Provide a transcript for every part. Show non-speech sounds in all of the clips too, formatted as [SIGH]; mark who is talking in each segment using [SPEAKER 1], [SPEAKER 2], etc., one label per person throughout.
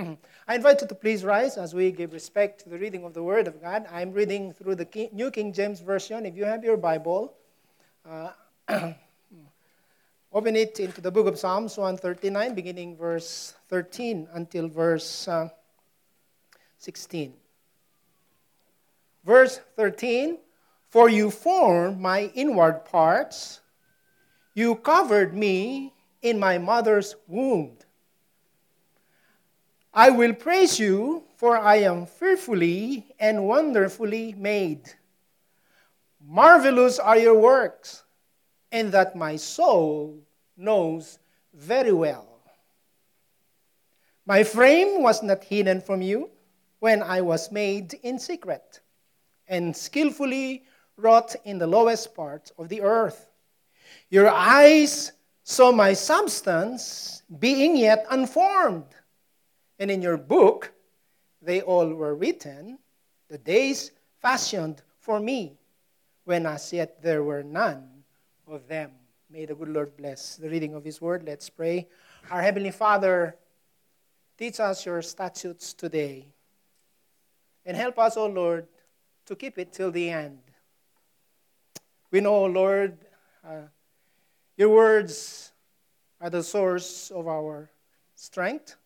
[SPEAKER 1] [CLEARS THROAT] I invite you to please rise as we give respect to the reading of the Word of God. I'm reading through the King, New King James Version. If you have your Bible, uh, [CLEARS THROAT] open it into the book of Psalms 139, beginning verse 13 until verse uh, 16. Verse 13 For you formed my inward parts, you covered me in my mother's womb. I will praise you, for I am fearfully and wonderfully made. Marvelous are your works, and that my soul knows very well. My frame was not hidden from you when I was made in secret and skillfully wrought in the lowest part of the earth. Your eyes saw my substance being yet unformed and in your book, they all were written, the days fashioned for me, when as yet there were none of them. May the good Lord bless the reading of His word. Let's pray. Our Heavenly Father, teach us your statutes today. And help us, O Lord, to keep it till the end. We know, O Lord, uh, your words are the source of our strength.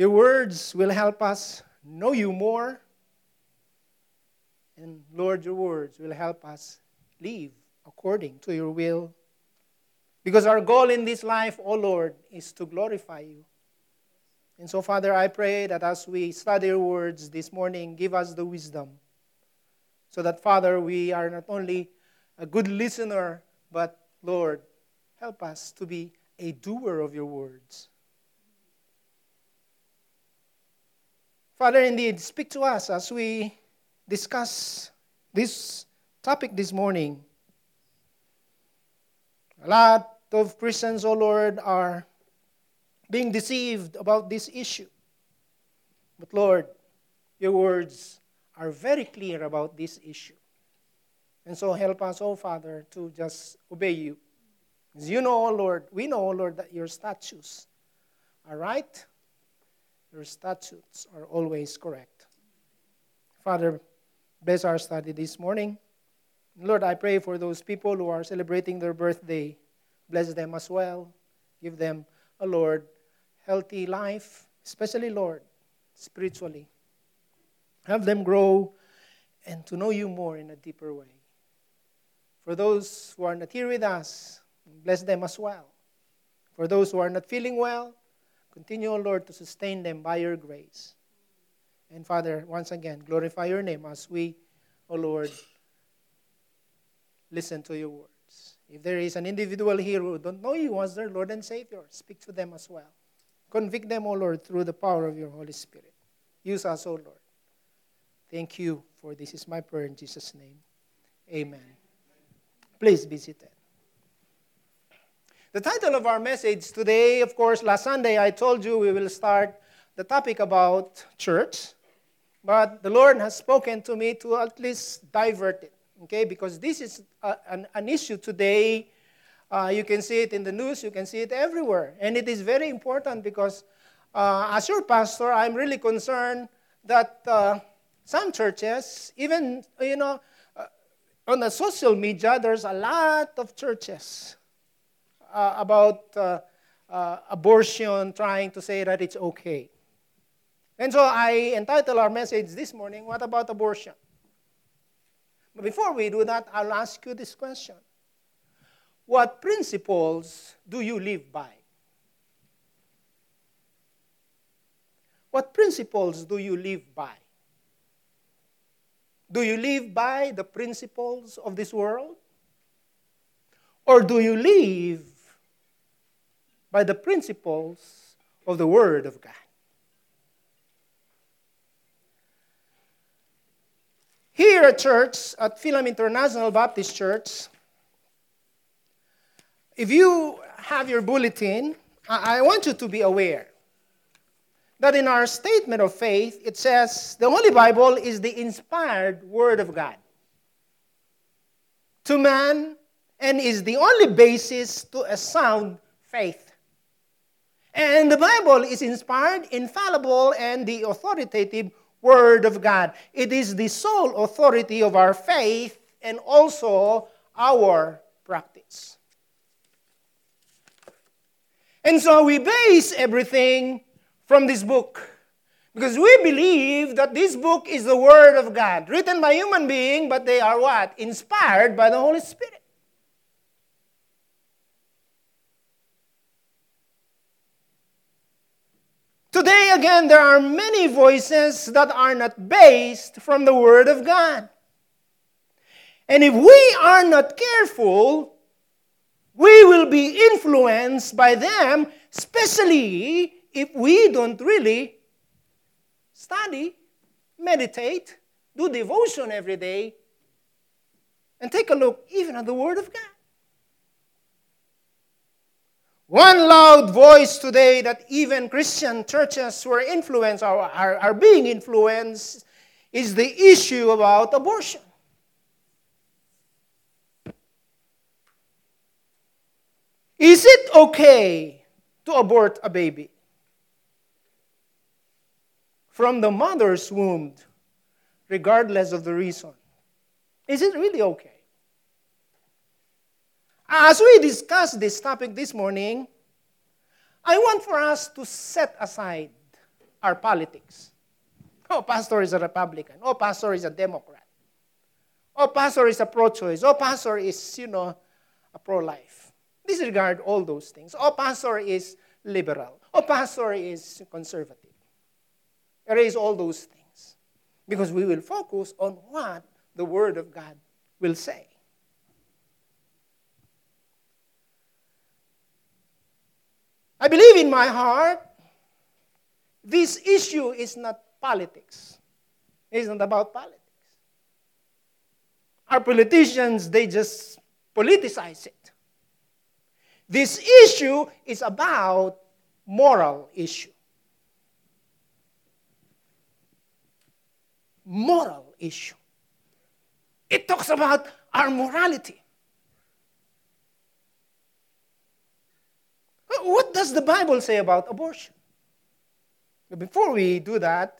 [SPEAKER 1] Your words will help us know you more. And Lord, your words will help us live according to your will. Because our goal in this life, O oh Lord, is to glorify you. And so, Father, I pray that as we study your words this morning, give us the wisdom. So that, Father, we are not only a good listener, but, Lord, help us to be a doer of your words. Father, indeed, speak to us as we discuss this topic this morning. A lot of Christians, oh Lord, are being deceived about this issue. But Lord, your words are very clear about this issue. And so help us, oh Father, to just obey you. As you know, oh Lord, we know, oh Lord, that your statutes are right your statutes are always correct. Father, bless our study this morning. Lord, I pray for those people who are celebrating their birthday. Bless them as well. Give them a Lord healthy life, especially Lord, spiritually. Have them grow and to know you more in a deeper way. For those who are not here with us, bless them as well. For those who are not feeling well, Continue, O Lord, to sustain them by your grace. And Father, once again, glorify your name as we, O Lord, listen to your words. If there is an individual here who don't know you as their Lord and Savior, speak to them as well. Convict them, O Lord, through the power of your Holy Spirit. Use us, O Lord. Thank you for this is my prayer in Jesus' name. Amen. Please be seated. The title of our message today, of course, last Sunday I told you we will start the topic about church, but the Lord has spoken to me to at least divert it, okay? Because this is a, an, an, issue today. Uh, you can see it in the news, you can see it everywhere. And it is very important because, uh, as your pastor, I'm really concerned that uh, some churches, even, you know, uh, on the social media, there's a lot of churches uh, about uh, uh, abortion, trying to say that it's okay. And so I entitle our message this morning, What About Abortion? But before we do that, I'll ask you this question What principles do you live by? What principles do you live by? Do you live by the principles of this world? Or do you live by the principles of the Word of God. Here at church, at Philam International Baptist Church, if you have your bulletin, I want you to be aware that in our statement of faith, it says the Holy Bible is the inspired Word of God to man and is the only basis to a sound faith. And the Bible is inspired, infallible, and the authoritative Word of God. It is the sole authority of our faith and also our practice. And so we base everything from this book. Because we believe that this book is the Word of God, written by human being, but they are what? Inspired by the Holy Spirit. Today, again, there are many voices that are not based from the Word of God. And if we are not careful, we will be influenced by them, especially if we don't really study, meditate, do devotion every day, and take a look even at the Word of God. One loud voice today that even Christian churches were influenced or are, are being influenced is the issue about abortion. Is it okay to abort a baby from the mother's womb, regardless of the reason? Is it really okay? Ah, as we discuss this topic this morning, I want for us to set aside our politics. Oh, pastor is a Republican. Oh, pastor is a Democrat. Oh, pastor is a pro choice. Oh, pastor is, you know, a pro life. Disregard all those things. Oh, pastor is liberal. Oh, pastor is conservative. Erase all those things because we will focus on what the Word of God will say. I believe in my heart this issue is not politics. It's not about politics. Our politicians, they just politicize it. This issue is about moral issue. Moral issue. It talks about our morality. What does the Bible say about abortion? Before we do that,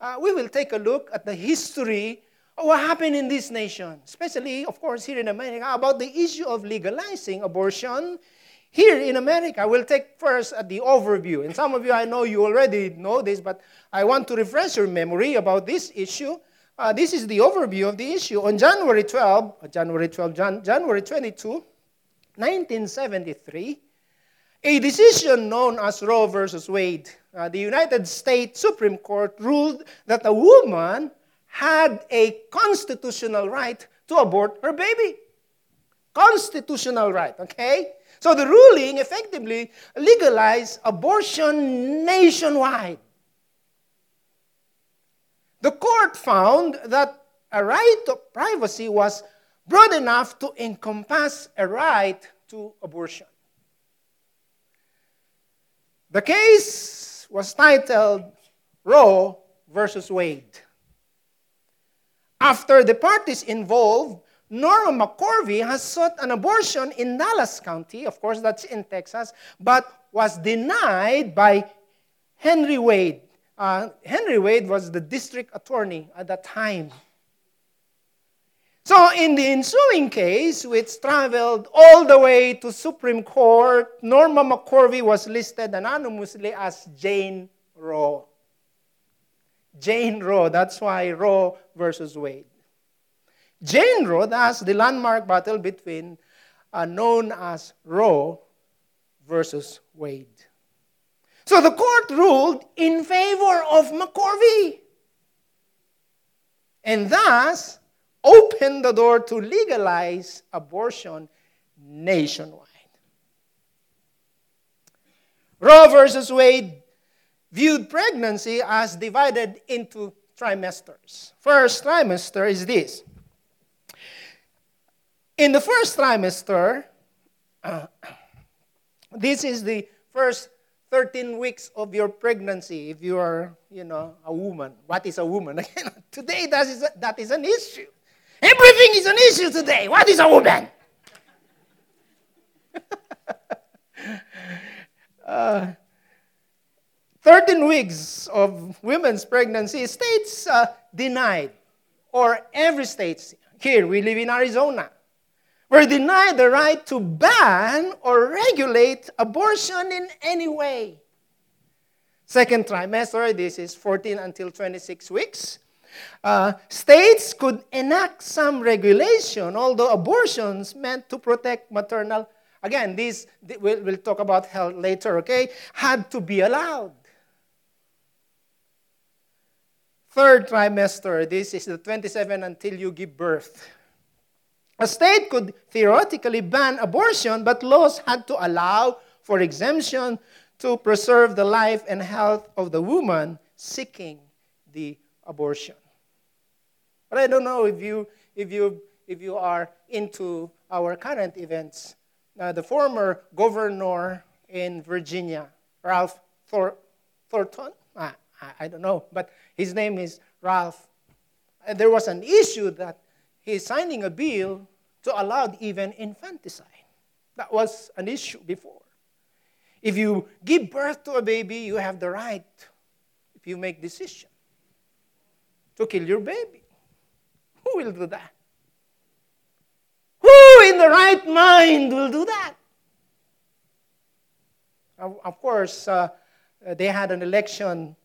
[SPEAKER 1] uh, we will take a look at the history of what happened in this nation, especially, of course, here in America, about the issue of legalizing abortion here in America. We'll take first at the overview. And some of you, I know you already know this, but I want to refresh your memory about this issue. Uh, this is the overview of the issue. On January 12, uh, January 12, Jan- January 22, 1973, a decision known as Roe versus Wade, uh, the United States Supreme Court ruled that a woman had a constitutional right to abort her baby. Constitutional right, okay? So the ruling effectively legalized abortion nationwide. The court found that a right to privacy was broad enough to encompass a right to abortion. The case was titled Roe versus Wade. After the parties involved, Norma McCorvey has sought an abortion in Dallas County, of course, that's in Texas, but was denied by Henry Wade. Uh, Henry Wade was the district attorney at that time. So, in the ensuing case, which traveled all the way to Supreme Court, Norma McCorvey was listed anonymously as Jane Roe. Jane Roe, that's why Roe versus Wade. Jane Roe, that's the landmark battle between uh, known as Roe versus Wade. So the court ruled in favor of McCorvey. And thus, opened the door to legalize abortion nationwide. Roe versus Wade viewed pregnancy as divided into trimesters. First trimester is this. In the first trimester, uh, [CLEARS THROAT] this is the first 13 weeks of your pregnancy if you are, you know, a woman. What is a woman? [LAUGHS] Today that is, a, that is an issue. Everything is an issue today. What is a woman? [LAUGHS] uh, 13 weeks of women's pregnancy, states uh, denied, or every state here, we live in Arizona, were denied the right to ban or regulate abortion in any way. Second trimester, this is 14 until 26 weeks. Uh, states could enact some regulation, although abortions meant to protect maternal, again, these, we'll, we'll talk about health later, okay, had to be allowed. Third trimester, this is the 27 until you give birth. A state could theoretically ban abortion, but laws had to allow for exemption to preserve the life and health of the woman seeking the abortion. But I don't know if you, if you, if you are into our current events. Uh, the former governor in Virginia, Ralph Thor- Thornton, I, I don't know, but his name is Ralph. And there was an issue that he's signing a bill to allow even infanticide. That was an issue before. If you give birth to a baby, you have the right, if you make decision, to kill your baby. Who will do that? Who in the right mind will do that? Of course, uh, they had an election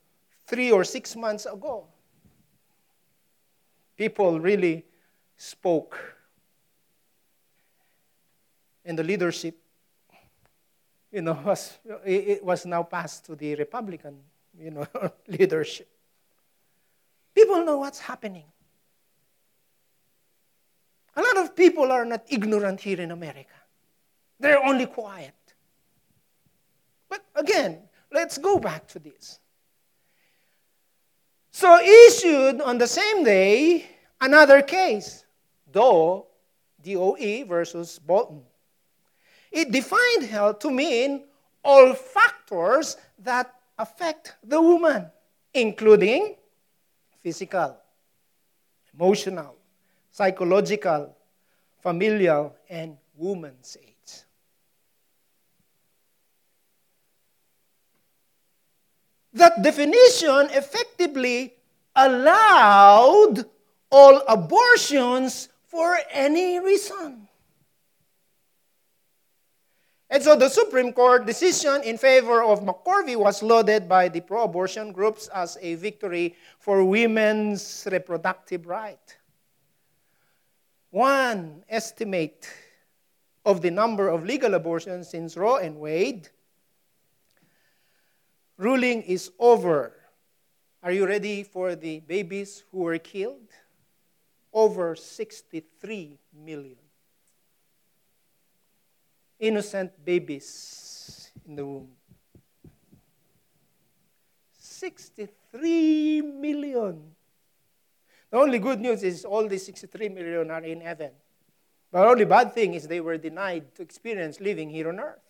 [SPEAKER 1] three or six months ago. People really spoke and the leadership, you know, [LAUGHS] was, it was now passed to the Republican, you know, [LAUGHS] leadership. People know what's happening. A lot of people are not ignorant here in America. They're only quiet. But again, let's go back to this. So, issued on the same day another case, Doe, DOE versus Bolton. It defined health to mean all factors that affect the woman, including physical, emotional, psychological, familial, and woman's aids. That definition effectively allowed all abortions for any reason. And so the Supreme Court decision in favor of McCorvey was lauded by the pro abortion groups as a victory for women's reproductive right. One estimate of the number of legal abortions since Roe and Wade ruling is over. Are you ready for the babies who were killed? Over 63 million innocent babies in the womb. 63 million. The only good news is all the 63 million are in heaven. But the only bad thing is they were denied to experience living here on earth.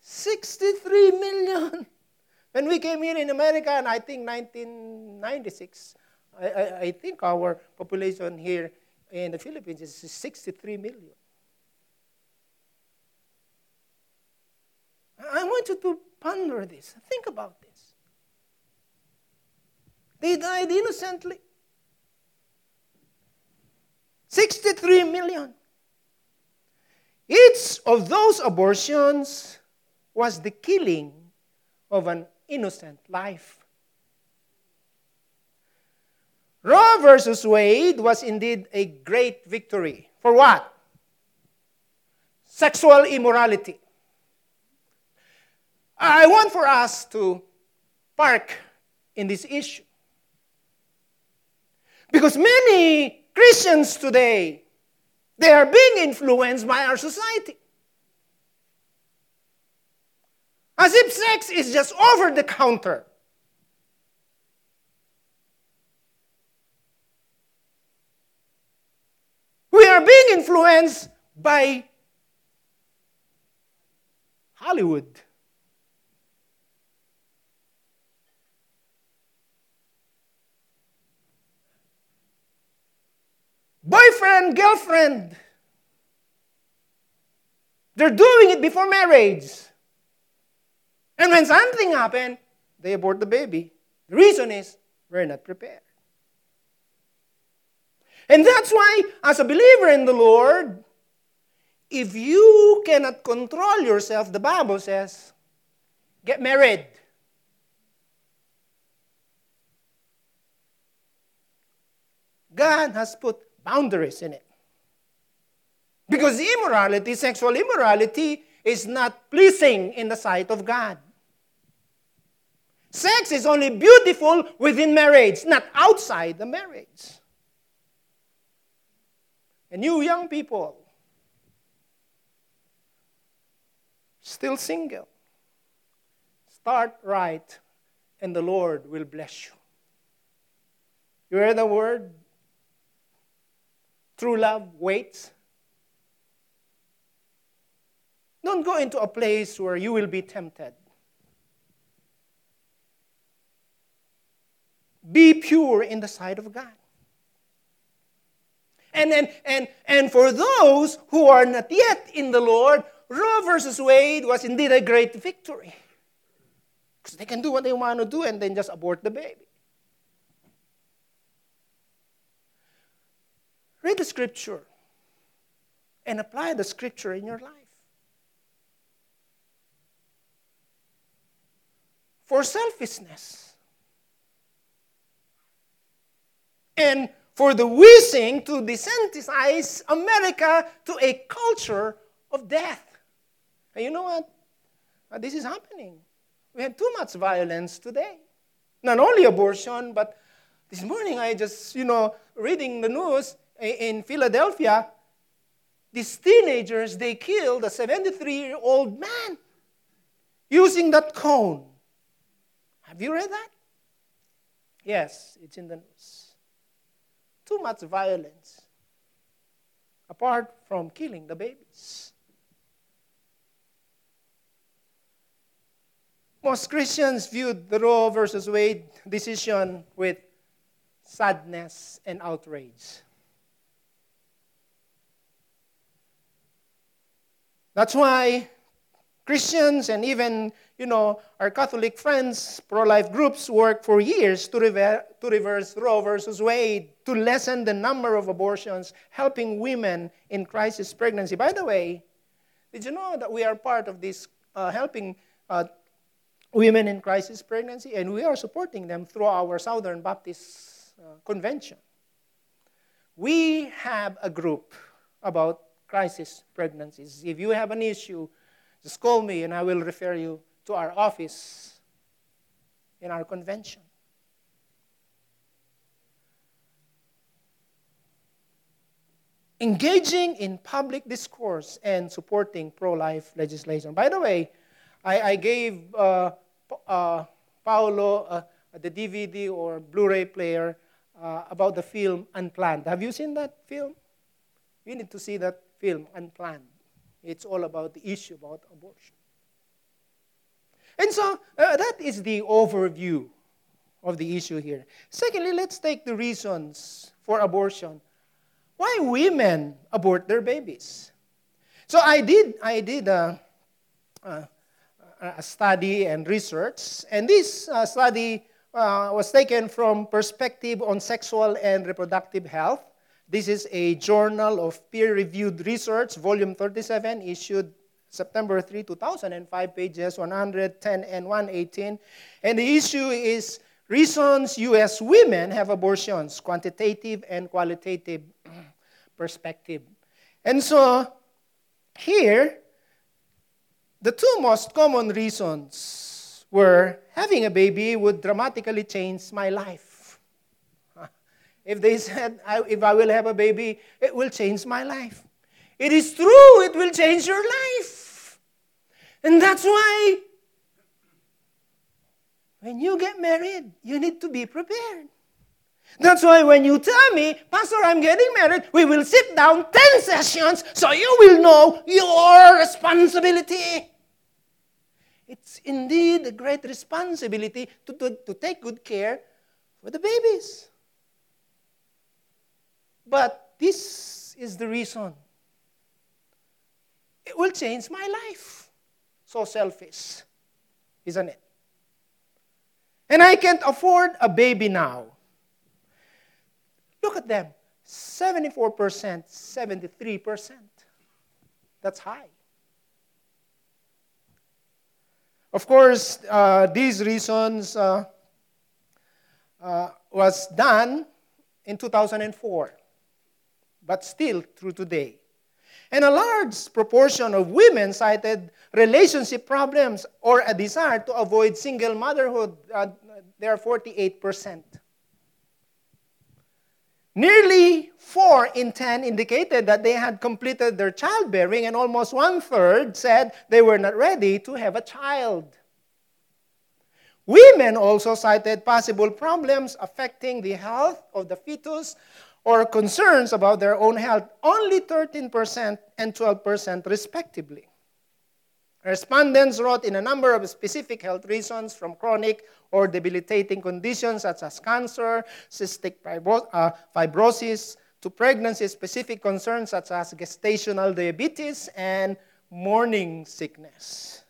[SPEAKER 1] 63 million. [LAUGHS] When we came here in America, and I think 1996, I, I, I think our population here in the Philippines is 63 million. I want you to ponder this. Think about this. They died innocently. 63 million. Each of those abortions was the killing of an innocent life. Roe versus Wade was indeed a great victory. For what? Sexual immorality. I want for us to park in this issue. Because many Christians today, they are being influenced by our society. As if sex is just over the counter. We are being influenced by Hollywood. Boyfriend, girlfriend. They're doing it before marriage. And when something happened, they abort the baby. The reason is we're not prepared. And that's why, as a believer in the Lord, if you cannot control yourself, the Bible says, get married. God has put boundaries in it. Because immorality, sexual immorality, is not pleasing in the sight of God. Sex is only beautiful within marriage, not outside the marriage. And you young people, still single, start right, and the Lord will bless you. You hear the word? True love waits. Don't go into a place where you will be tempted. Be pure in the sight of God. And, and, and, and for those who are not yet in the Lord, Roe versus Wade was indeed a great victory. Because they can do what they want to do and then just abort the baby. Read the scripture and apply the scripture in your life. For selfishness and for the wishing to desensitize America to a culture of death. And you know what? This is happening. We have too much violence today. Not only abortion, but this morning I just, you know, reading the news in Philadelphia, these teenagers, they killed a 73 year old man using that cone. Have you read that? Yes, it's in the news too much violence, apart from killing the babies. Most Christians viewed the Roe versus Wade decision with sadness and outrage. That's why Christians and even you know, our Catholic friends, pro life groups, work for years to, rever- to reverse Roe versus Wade, to lessen the number of abortions, helping women in crisis pregnancy. By the way, did you know that we are part of this uh, helping uh, women in crisis pregnancy? And we are supporting them through our Southern Baptist uh, Convention. We have a group about crisis pregnancies. If you have an issue, just call me and I will refer you to our office in our convention. Engaging in public discourse and supporting pro life legislation. By the way, I, I gave uh, uh, Paolo uh, the DVD or Blu ray player uh, about the film Unplanned. Have you seen that film? You need to see that film, Unplanned. It's all about the issue about abortion. And so uh, that is the overview of the issue here. Secondly, let's take the reasons for abortion. Why women abort their babies? So I did, I did a, a, a study and research, and this uh, study uh, was taken from Perspective on Sexual and Reproductive Health. This is a journal of peer-reviewed research, volume 37, issued September 3, 2005, pages 110 and 118. And the issue is reasons U.S. women have abortions, quantitative and qualitative [CLEARS THROAT] perspective. And so here, the two most common reasons were having a baby would dramatically change my life. If they said, if I will have a baby, it will change my life. It is true, it will change your life. And that's why when you get married, you need to be prepared. That's why when you tell me, Pastor, I'm getting married, we will sit down 10 sessions so you will know your responsibility. It's indeed a great responsibility to, to, to take good care for the babies. But this is the reason it will change my life. So selfish. isn't it? And I can't afford a baby now. Look at them 74%, 73%. That's high. Of course, uh, these reasons uh, uh, was done in 2004, but still through today. And a large proportion of women cited relationship problems or a desire to avoid single motherhood. Uh, they are 48%. Nearly 4 in 10 indicated that they had completed their childbearing, and almost one third said they were not ready to have a child. Women also cited possible problems affecting the health of the fetus or concerns about their own health, only 13% and 12% respectively. Respondents wrote in a number of specific health reasons from chronic or debilitating conditions such as cancer, cystic uh, fibrosis, to pregnancy specific concerns such as gestational diabetes and morning sickness.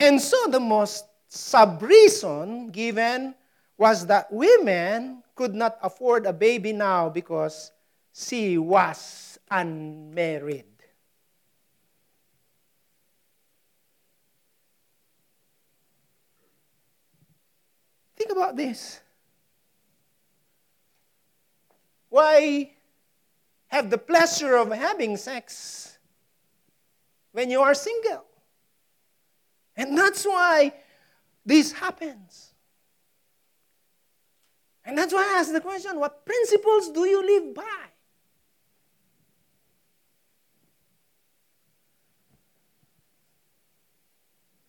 [SPEAKER 1] And so the most sub reason given was that women could not afford a baby now because she was unmarried. Think about this. Why have the pleasure of having sex when you are single? And that's why this happens. And that's why I ask the question what principles do you live by?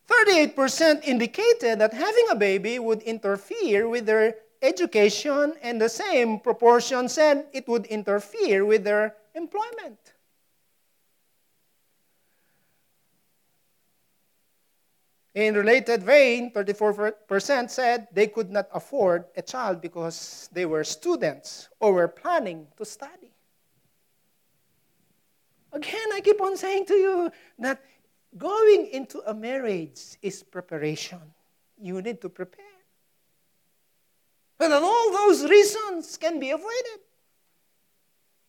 [SPEAKER 1] Thirty-eight percent indicated that having a baby would interfere with their education, and the same proportion said it would interfere with their employment. In related vein, 34% said they could not afford a child because they were students or were planning to study. Again, I keep on saying to you that going into a marriage is preparation. You need to prepare. But all those reasons can be avoided.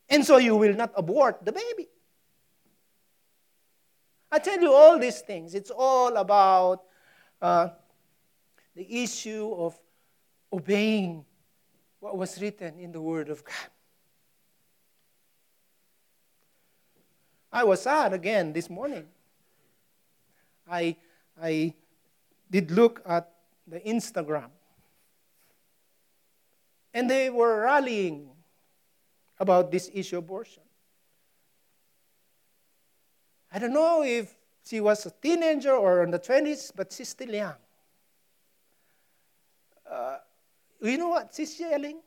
[SPEAKER 1] And so you will not abort the baby. I tell you all these things. It's all about uh, the issue of obeying what was written in the Word of God. I was sad again this morning. I, I did look at the Instagram. And they were rallying about this issue of abortion. I don't know if she was a teenager or in the 20s, but she's still young. Uh, you know what she's yelling?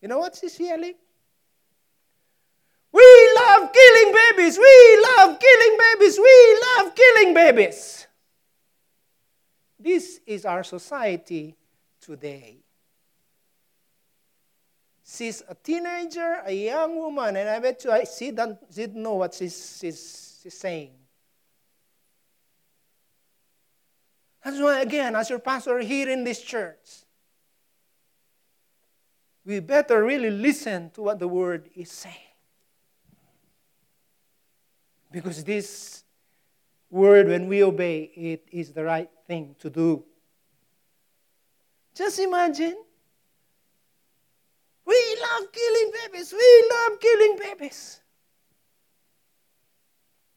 [SPEAKER 1] You know what she's yelling? We love killing babies. We love killing babies. We love killing babies. This is our society today. She's a teenager, a young woman, and I bet you I, she, don't, she don't know what she's, she's, she's saying. That's why, again, as your pastor here in this church, we better really listen to what the word is saying. Because this word, when we obey, it is the right thing to do. Just imagine we love killing babies. We love killing babies.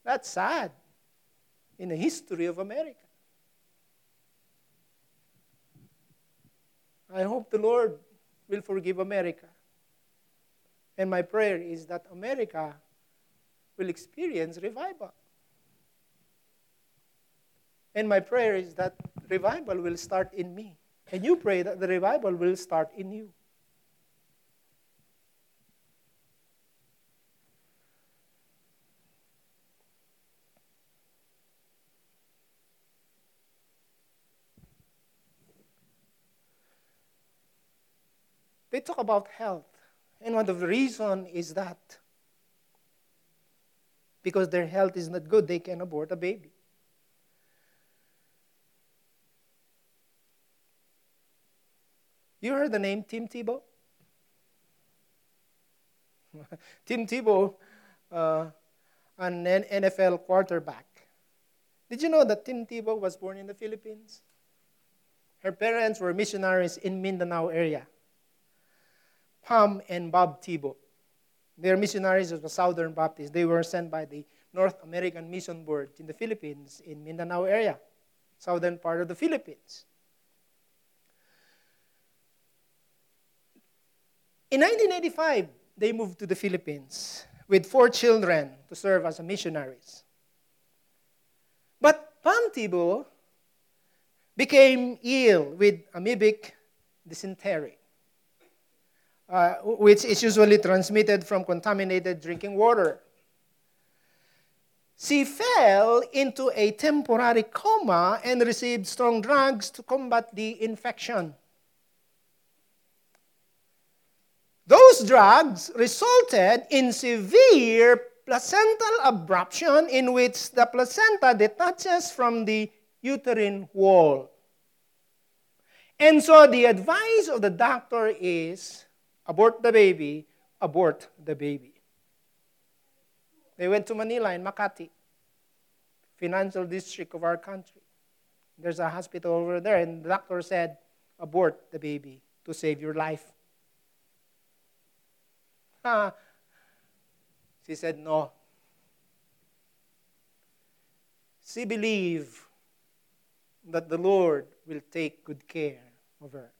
[SPEAKER 1] That's sad in the history of America. I hope the Lord will forgive America. And my prayer is that America will experience revival. And my prayer is that revival will start in me. And you pray that the revival will start in you. they talk about health. And one of the reason is that because their health is not good, they can abort a baby. You heard the name Tim Tebow? [LAUGHS] Tim Tebow, uh, an NFL quarterback. Did you know that Tim Tebow was born in the Philippines? Her parents were missionaries in Mindanao area. Pam and Bob Tebow. They are missionaries of the Southern Baptist. They were sent by the North American Mission Board in the Philippines, in Mindanao area, southern part of the Philippines. In 1985, they moved to the Philippines with four children to serve as missionaries. But Pam Tebow became ill with amoebic dysentery, uh, which is usually transmitted from contaminated drinking water. She fell into a temporary coma and received strong drugs to combat the infection. Those drugs resulted in severe placental abruption in which the placenta detaches from the uterine wall. And so the advice of the doctor is abort the baby, abort the baby. They went to Manila in Makati, financial district of our country. There's a hospital over there, and the doctor said, abort the baby to save your life. Ah. She said, no. She believed that the Lord will take good care of her.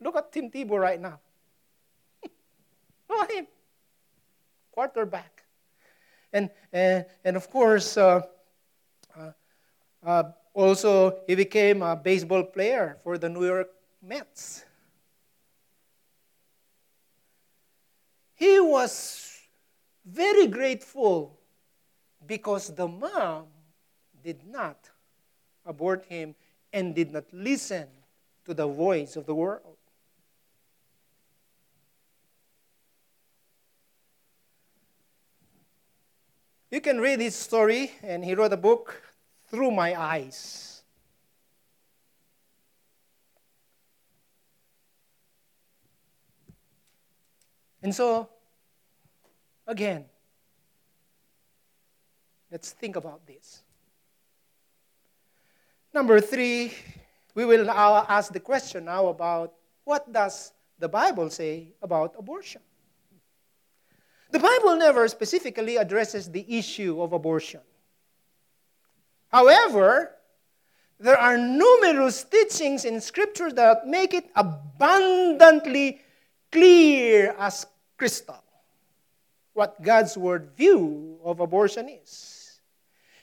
[SPEAKER 1] Look at Tim Tebow right now. [LAUGHS] Look at him. Quarterback. And, and, and of course, uh, uh, uh, also he became a baseball player for the New York Mets. He was very grateful because the mom did not abort him and did not listen to the voice of the world. You can read his story, and he wrote a book, Through My Eyes. And so, again, let's think about this. Number three, we will now ask the question now about what does the Bible say about abortion? The Bible never specifically addresses the issue of abortion. However, there are numerous teachings in Scripture that make it abundantly clear as crystal what God's word view of abortion is.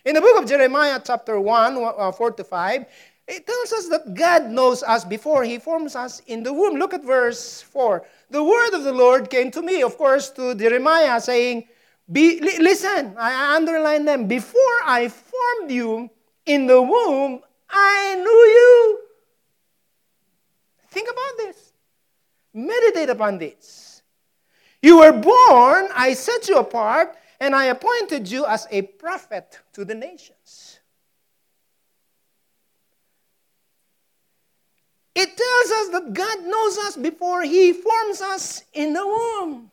[SPEAKER 1] In the book of Jeremiah, chapter 1, uh, 4 to 5, it tells us that God knows us before He forms us in the womb. Look at verse 4. The word of the Lord came to me, of course, to Jeremiah, saying, Be, li- Listen, I underline them. Before I formed you in the womb, I knew you. Think about this. Meditate upon this. You were born, I set you apart, and I appointed you as a prophet to the nations. It tells us that God knows us before He forms us in the womb.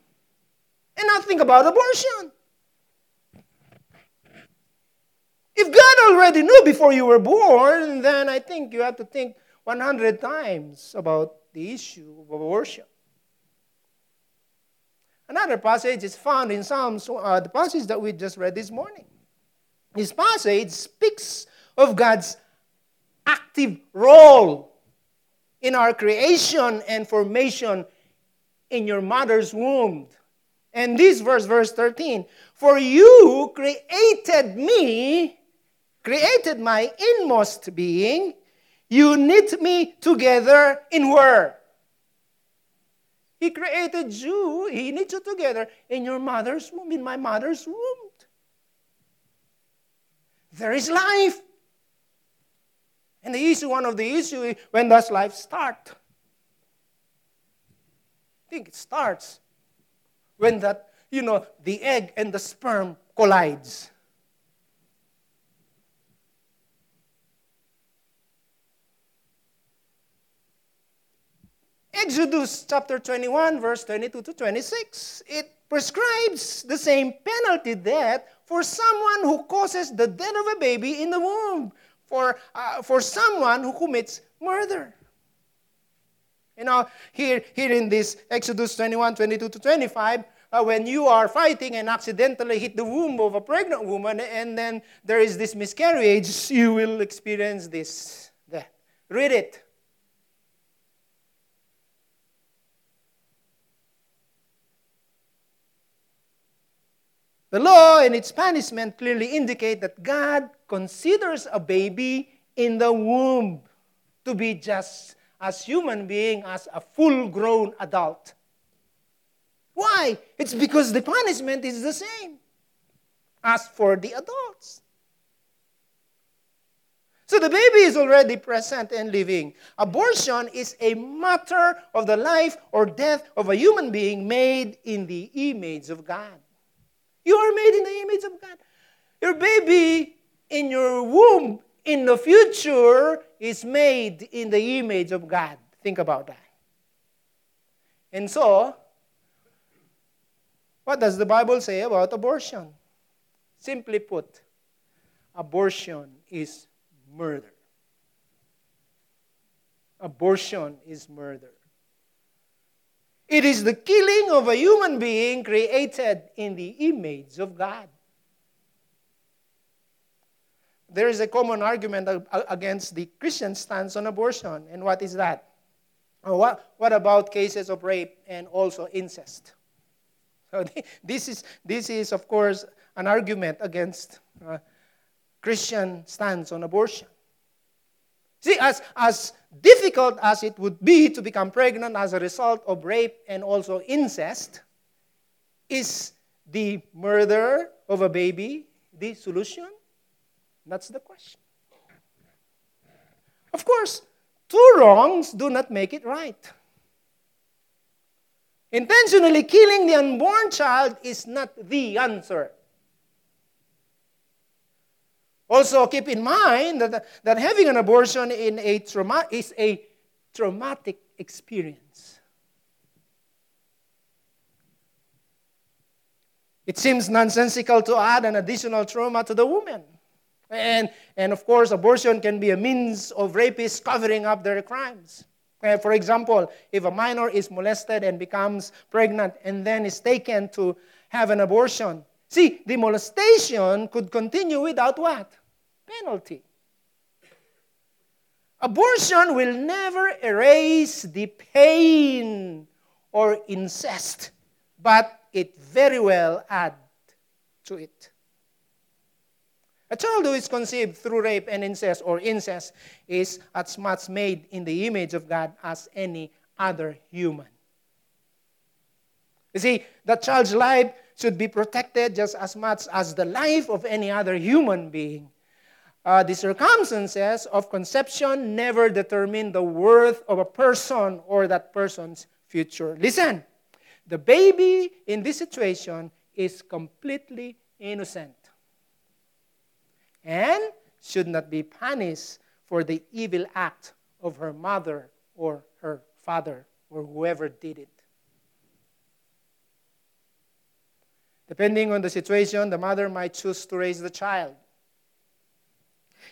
[SPEAKER 1] And now think about abortion. If God already knew before you were born, then I think you have to think 100 times about the issue of abortion. Another passage is found in Psalms, uh, the passage that we just read this morning. This passage speaks of God's active role in our creation and formation in your mother's womb. And this verse, verse 13, for you created me, created my inmost being, you knit me together in where? He created you, He knit you together in your mother's womb, in my mother's womb. There is life. And the issue, one of the issues, when does life start? I think it starts when that, you know, the egg and the sperm collides. Exodus chapter 21, verse 22 to 26, it prescribes the same penalty death for someone who causes the death of a baby in the womb, for, uh, for someone who commits murder. You know, here, here in this Exodus 21, 22 to 25, uh, when you are fighting and accidentally hit the womb of a pregnant woman and then there is this miscarriage, you will experience this death. Read it. The law and its punishment clearly indicate that God considers a baby in the womb to be just as human being as a full-grown adult. Why? It's because the punishment is the same as for the adults. So the baby is already present and living. Abortion is a matter of the life or death of a human being made in the image of God. You are made in the image of God. Your baby in your womb in the future is made in the image of God. Think about that. And so, what does the Bible say about abortion? Simply put, abortion is murder. Abortion is murder. It is the killing of a human being created in the image of God. There is a common argument against the Christian stance on abortion. And what is that? What, what about cases of rape and also incest? So [LAUGHS] this is, this is, of course, an argument against uh, Christian stance on abortion. See, as, as difficult as it would be to become pregnant as a result of rape and also incest, is the murder of a baby the solution? That's the question. Of course, two wrongs do not make it right. Intentionally killing the unborn child is not the answer. Also, keep in mind that, that having an abortion in a trauma is a traumatic experience. It seems nonsensical to add an additional trauma to the woman. And, and of course, abortion can be a means of rapists covering up their crimes. Uh, for example, if a minor is molested and becomes pregnant and then is taken to have an abortion, See, the molestation could continue without what? Penalty. Abortion will never erase the pain or incest, but it very well add to it. A child who is conceived through rape and incest or incest is as much made in the image of God as any other human. You see, the child's life should be protected just as much as the life of any other human being. Uh, the circumstances of conception never determine the worth of a person or that person's future. Listen, the baby in this situation is completely innocent and should not be punished for the evil act of her mother or her father or whoever did it. Depending on the situation, the mother might choose to raise the child.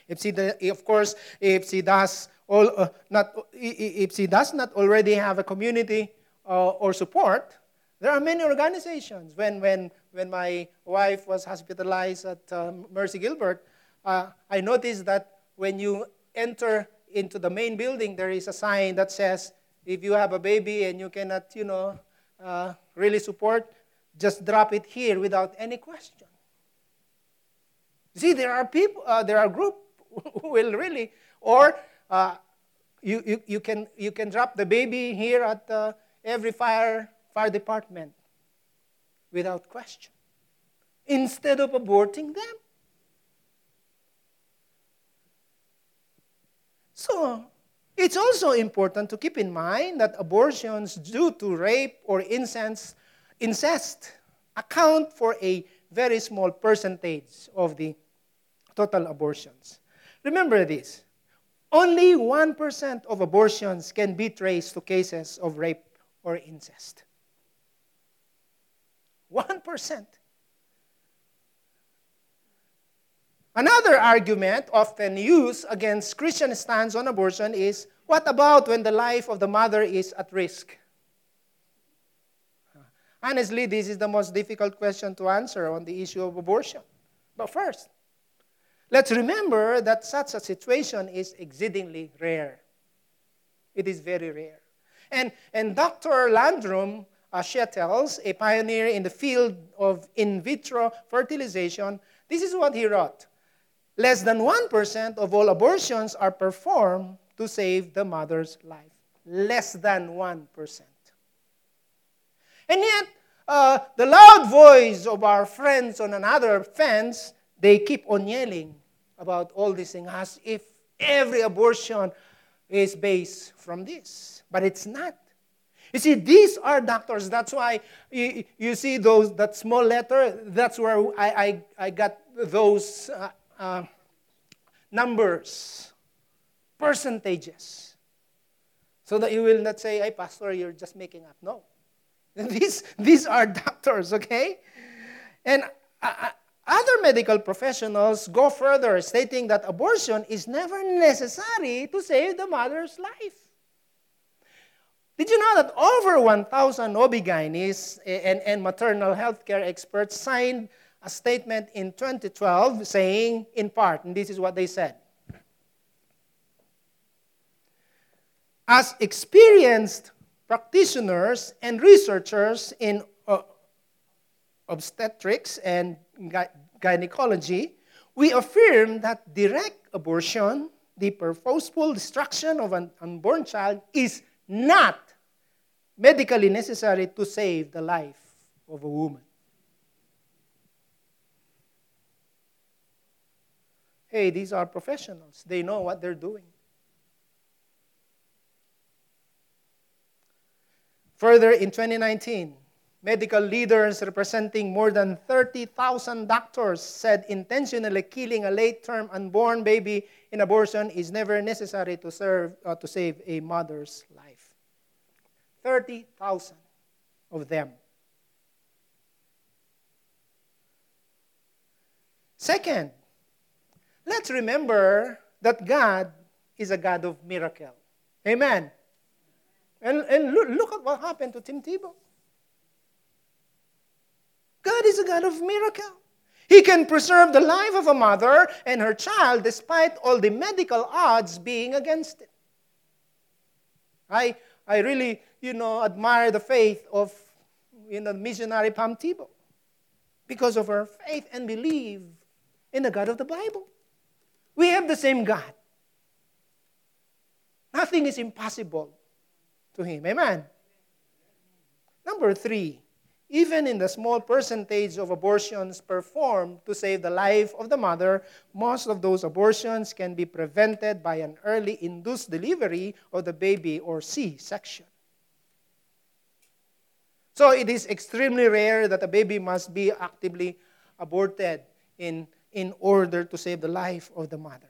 [SPEAKER 1] If she, of course, if she does all, uh, not, if she does not already have a community uh, or support, there are many organizations. When, when, when my wife was hospitalized at uh, Mercy Gilbert, uh, I noticed that when you enter into the main building, there is a sign that says, if you have a baby and you cannot, you know, uh, really support, just drop it here without any question. See, there are people, uh, there are group [LAUGHS] who will really, or uh, you, you, you, can, you can drop the baby here at uh, every fire, fire department without question instead of aborting them. So, it's also important to keep in mind that abortions due to rape or incest incest account for a very small percentage of the total abortions. Remember this only 1% of abortions can be traced to cases of rape or incest. 1%. Another argument often used against Christian stance on abortion is what about when the life of the mother is at risk? Honestly, this is the most difficult question to answer on the issue of abortion. But first, let's remember that such a situation is exceedingly rare. It is very rare. And, and Dr. Landrum uh, Shettles, a pioneer in the field of in vitro fertilization, this is what he wrote. Less than 1% of all abortions are performed to save the mother's life. Less than 1%. And yet, uh, the loud voice of our friends on another fence, they keep on yelling about all these things as if every abortion is based from this. But it's not. You see, these are doctors. That's why you, you see those that small letter. That's where I, I, I got those uh, uh, numbers, percentages, so that you will not say, "Hey, pastor, you're just making up." No, [LAUGHS] these these are doctors, okay? And uh, uh, other medical professionals go further, stating that abortion is never necessary to save the mother's life. Did you know that over 1,000 OB-GYNs and, and maternal health care experts signed a statement in 2012 saying, in part, and this is what they said As experienced practitioners and researchers in uh, obstetrics and gynecology, we affirm that direct abortion, the purposeful destruction of an unborn child, is not medically necessary to save the life of a woman. Hey, these are professionals. They know what they're doing. Further, in 2019, medical leaders representing more than 30,000 doctors said intentionally killing a late term unborn baby in abortion is never necessary to, serve, uh, to save a mother's life. 30,000 of them. Second, let's remember that God is a God of miracle. Amen. And, and look, look at what happened to Tim Tebow. God is a God of miracle. He can preserve the life of a mother and her child despite all the medical odds being against it. I, I really, you know, admire the faith of you know, missionary Pam Tebow because of her faith and belief in the God of the Bible. We have the same God. Nothing is impossible to Him. Amen. Number three, even in the small percentage of abortions performed to save the life of the mother, most of those abortions can be prevented by an early induced delivery of the baby or C section. So it is extremely rare that a baby must be actively aborted in in order to save the life of the mother.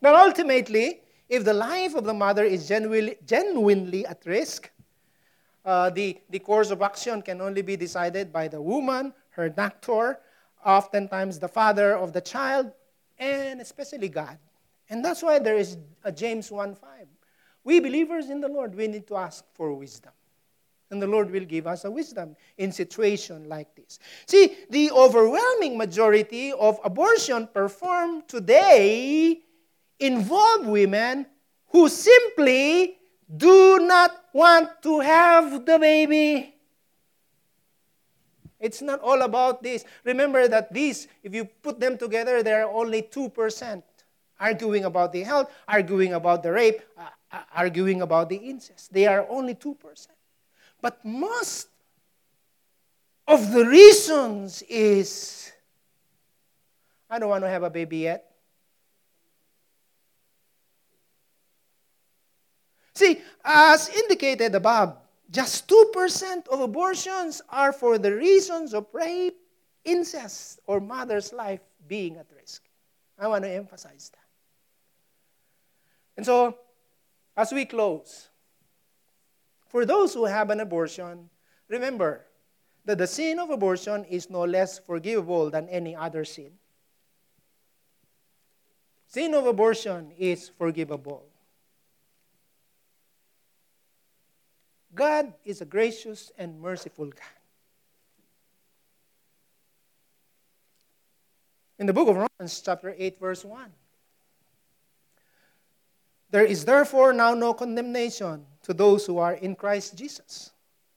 [SPEAKER 1] But ultimately, if the life of the mother is genuinely, genuinely at risk, uh, the, the course of action can only be decided by the woman, her doctor, oftentimes the father of the child, and especially God. And that's why there is a James 1 5. We believers in the Lord, we need to ask for wisdom. And the Lord will give us a wisdom in situation like this. See, the overwhelming majority of abortion performed today involve women who simply do not want to have the baby. It's not all about this. Remember that these, if you put them together, there are only 2% arguing about the health, arguing about the rape, uh, uh arguing about the incest. They are only 2%. But most of the reasons is I don't want to have a baby yet. See, as indicated above, just 2% of abortions are for the reasons of rape, incest, or mother's life being at risk. I want to emphasize that. And so, as we close, for those who have an abortion, remember that the sin of abortion is no less forgivable than any other sin. Sin of abortion is forgivable. God is a gracious and merciful God. In the book of Romans, chapter 8, verse 1. There is therefore now no condemnation to those who are in Christ Jesus,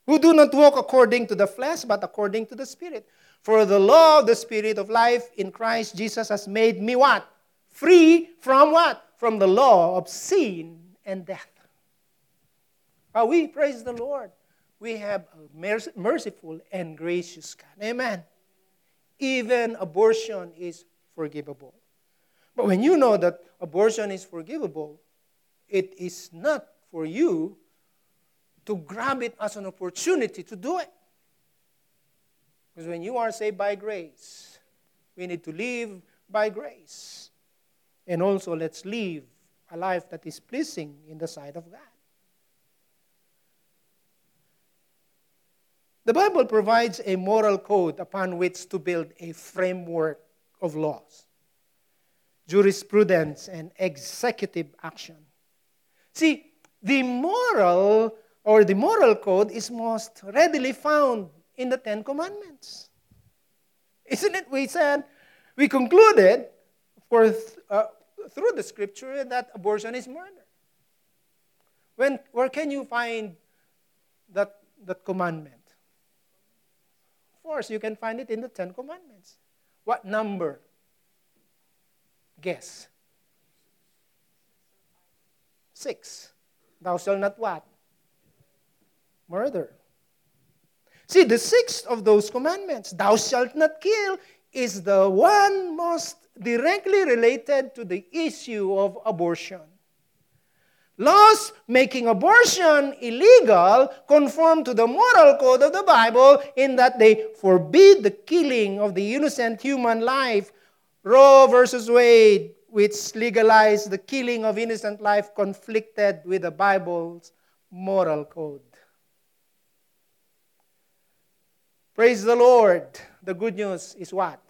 [SPEAKER 1] who do not walk according to the flesh, but according to the Spirit. For the law of the Spirit of life in Christ Jesus has made me what? Free from what? From the law of sin and death. Oh, we praise the Lord. We have a merciful and gracious God. Amen. Even abortion is forgivable. But when you know that abortion is forgivable, it is not for you to grab it as an opportunity to do it. Because when you are saved by grace, we need to live by grace. And also, let's live a life that is pleasing in the sight of God. The Bible provides a moral code upon which to build a framework of laws, jurisprudence, and executive action. See, the moral or the moral code is most readily found in the Ten Commandments. Isn't it? We said, we concluded, of course, uh, through the scripture that abortion is murder. When, where can you find that, that commandment? Of course, you can find it in the Ten Commandments. What number? Guess. Six. Thou shalt not what? Murder. See, the sixth of those commandments, thou shalt not kill, is the one most directly related to the issue of abortion. Laws making abortion illegal conform to the moral code of the Bible in that they forbid the killing of the innocent human life. Roe versus Wade, which legalized the killing of innocent life, conflicted with the Bible's moral code. Praise the Lord. The good news is what?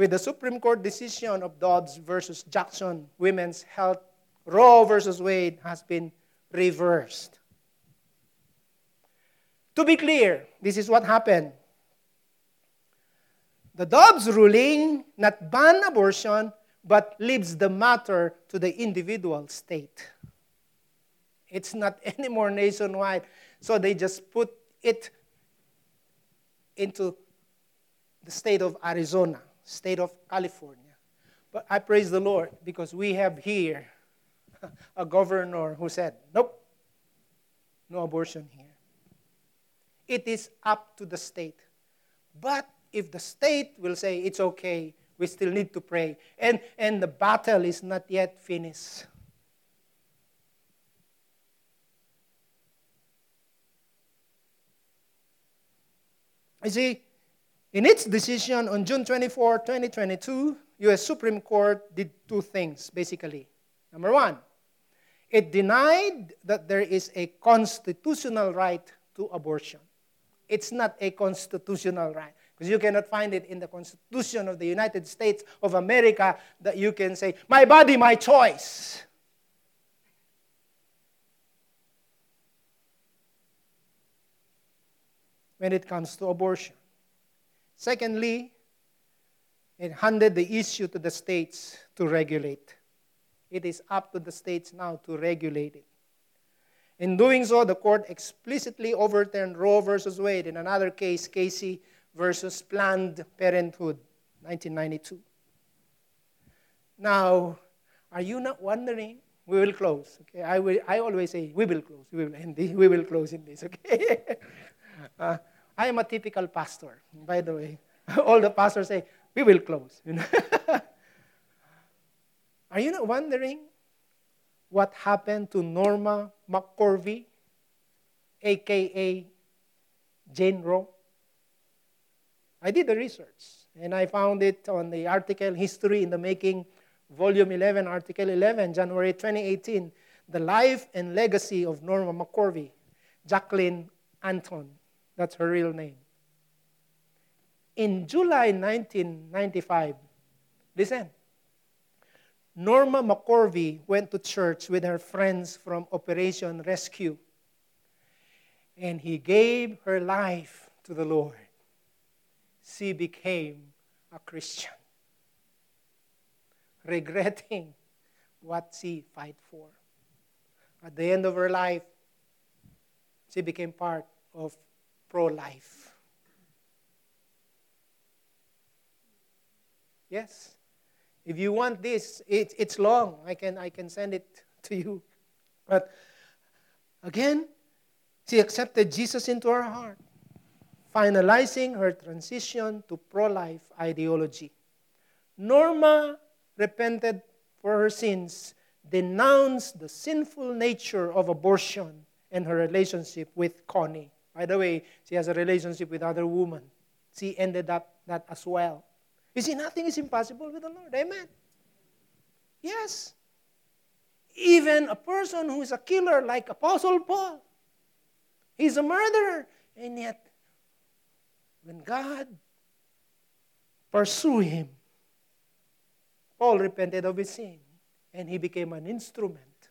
[SPEAKER 1] with the Supreme Court decision of Dobbs versus Jackson, women's health, Roe versus Wade has been reversed. To be clear, this is what happened. The Dobbs ruling not ban abortion, but leaves the matter to the individual state. It's not [LAUGHS] anymore nationwide, so they just put it into the state of Arizona state of California. But I praise the Lord because we have here [LAUGHS] a governor who said, nope, no abortion here. It is up to the state. But if the state will say it's okay, we still need to pray. And, and the battle is not yet finished. You see, in its decision on June 24, 2022, U.S. Supreme Court did two things, basically. Number one, it denied that there is a constitutional right to abortion. It's not a constitutional right. Because you cannot find it in the Constitution of the United States of America that you can say, my body, my choice. When it comes to abortion. Secondly, it handed the issue to the states to regulate. It is up to the states now to regulate it. In doing so, the court explicitly overturned Roe versus Wade in another case, Casey versus Planned Parenthood, 1992. Now, are you not wondering? We will close. Okay, I will. I always say we will close. We will end. This, we will close in this. Okay. [LAUGHS] uh, I am a typical pastor, by the way. [LAUGHS] All the pastors say, we will close. [LAUGHS] You know? Are you not wondering what happened to Norma McCorvey, aka Jane Roe? I did the research and I found it on the article History in the Making Volume 11, Article 11, January 2018. The Life and Legacy of Norma McCorvey, Jacqueline Anton. That's her real name. In July 1995, listen, Norma McCorvey went to church with her friends from Operation Rescue. And he gave her life to the Lord. She became a Christian, [LAUGHS] regretting what she fight for. At the end of her life, she became part of pro-life. Yes. If you want this, it, it's long. I can, I can send it to you. But again, she accepted Jesus into her heart, finalizing her transition to pro life ideology. Norma repented for her sins, denounced the sinful nature of abortion and her relationship with Connie. By the way, she has a relationship with other women. She ended up that as well. You see, nothing is impossible with the Lord. Amen. Yes. Even a person who is a killer like Apostle Paul, he's a murderer. And yet, when God pursued him, Paul repented of his sin and he became an instrument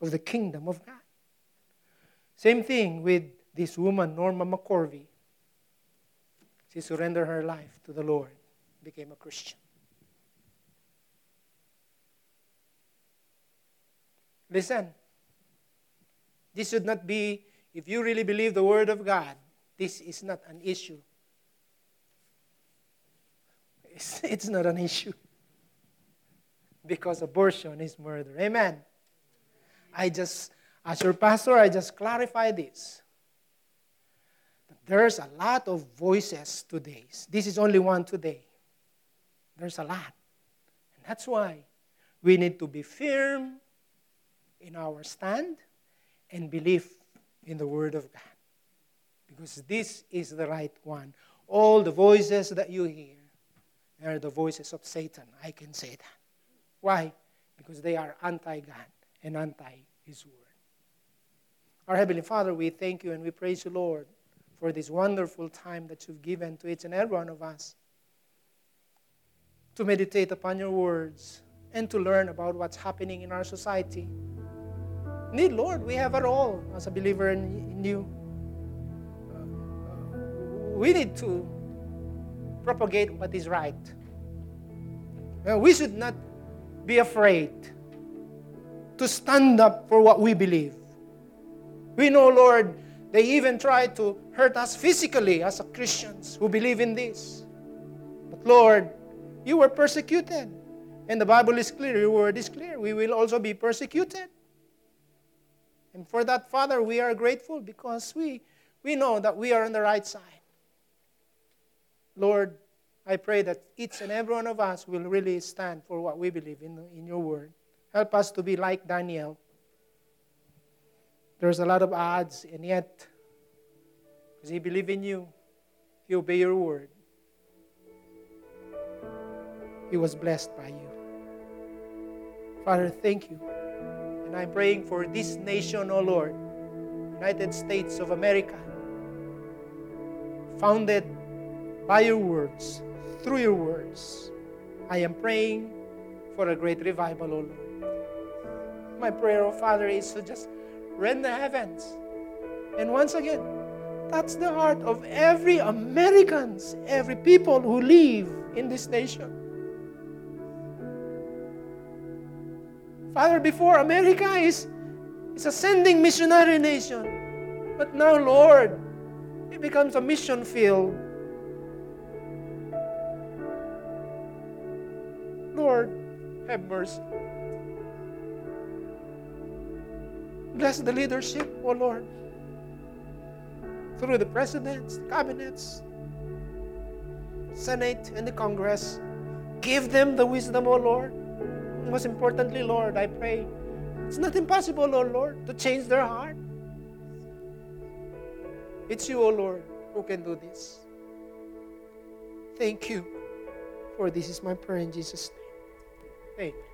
[SPEAKER 1] of the kingdom of God. Same thing with this woman, Norma McCorvey. She surrendered her life to the Lord became a Christian. Listen, this should not be, if you really believe the Word of God, this is not an issue. It's, [LAUGHS] it's not an issue. Because abortion is murder. Amen. I just, as your pastor, I just clarify this. There's a lot of voices today. This is only one today. There's a lot. And that's why we need to be firm in our stand and believe in the Word of God. Because this is the right one. All the voices that you hear are the voices of Satan. I can say that. Why? Because they are anti God and anti His Word. Our Heavenly Father, we thank you and we praise you, Lord, for this wonderful time that you've given to each and every one of us to meditate upon your words and to learn about what's happening in our society. Need, Lord, we have it all as a believer in, you. Uh, we need to propagate what is right. Uh, we should not be afraid to stand up for what we believe. We know, Lord, they even try to hurt us physically as Christians who believe in this. But Lord, you were persecuted. And the Bible is clear, your word is clear. We will also be persecuted. And for that, Father, we are grateful because we, we know that we are on the right side. Lord, I pray that each and every one of us will really stand for what we believe in, in your word. Help us to be like Daniel. There's a lot of odds, and yet, because he believe in you, he obey your word he was blessed by you. Father, thank you. And I'm praying for this nation, O oh Lord, United States of America, founded by your words, through your words. I am praying for a great revival, O oh Lord. My prayer, O oh Father, is to just rend the heavens. And once again, touch the heart of every Americans, every people who live in this nation. Father, before America is, is a sending missionary nation. But now, Lord, it becomes a mission field. Lord, have mercy. Bless the leadership, O oh Lord, through the presidents, the cabinets, Senate, and the Congress. Give them the wisdom, O Lord most importantly, Lord, I pray it's not impossible, O Lord, to change their heart. It's you, O Lord, who can do this. Thank you, for this is my prayer in Jesus' name. Okay.